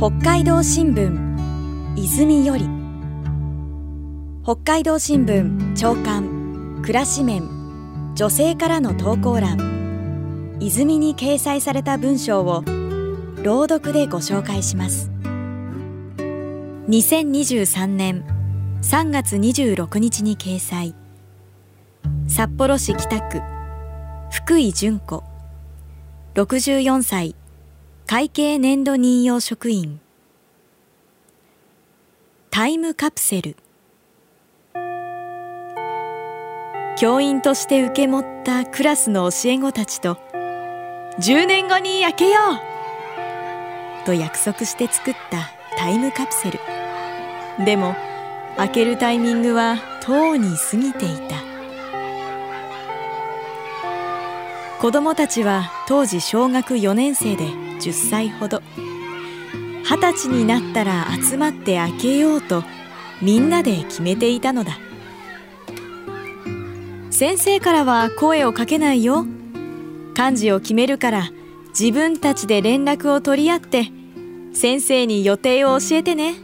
北海道新聞泉より。北海道新聞長官暮らし面女性からの投稿欄。泉に掲載された文章を朗読でご紹介します。2023年3月26日に掲載。札幌市北区福井純子。64歳。会計年度任用職員。タイムカプセル。教員として受け持ったクラスの教え子たちと10年後に開けよう。と約束して作ったタイムカプセル。でも開けるタイミングはとうに過ぎていた。子供たちは当時小学4年生で10歳ほど。二十歳になったら集まって開けようとみんなで決めていたのだ。先生からは声をかけないよ。漢字を決めるから自分たちで連絡を取り合って先生に予定を教えてね。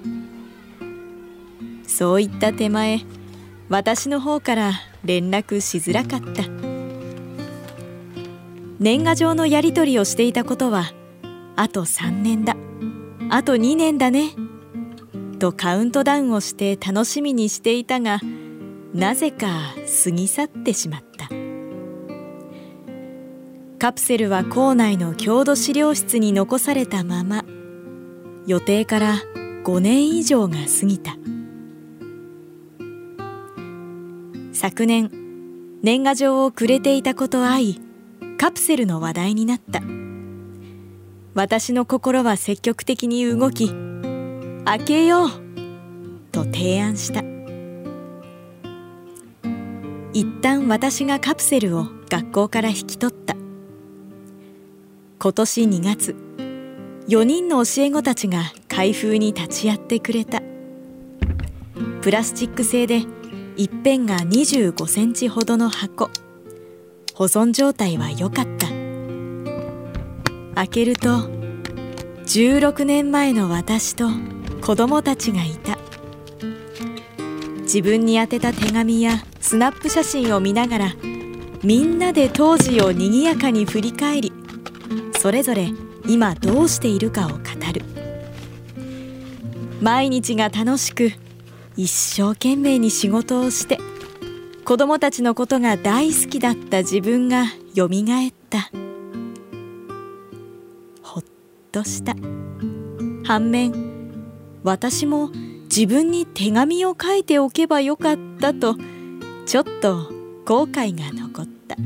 そういった手前私の方から連絡しづらかった。年賀状のやり取りをしていたことはあと3年だ。あと2年だね。とカウントダウンをして楽しみにしていたがなぜか過ぎ去ってしまった。カプセルは校内の郷土資料室に残されたまま予定から5年以上が過ぎた。昨年年賀状をくれていたことあいカプセルの話題になった。私の心は積極的に動き開けようと提案した。一旦私がカプセルを学校から引き取った。今年2月4人の教え子たちが開封に立ち会ってくれた。プラスチック製で一辺が25センチほどの箱。保存状態は良かった。開けると16年前の私と子供たちがいた。自分に宛てた手紙やスナップ写真を見ながらみんなで当時をにぎやかに振り返りそれぞれ今どうしているかを語る。毎日が楽しく一生懸命に仕事をして子供たちのことが大好きだった自分がよみがえったほっとした反面私も自分に手紙を書いておけばよかったとちょっと後悔が残った。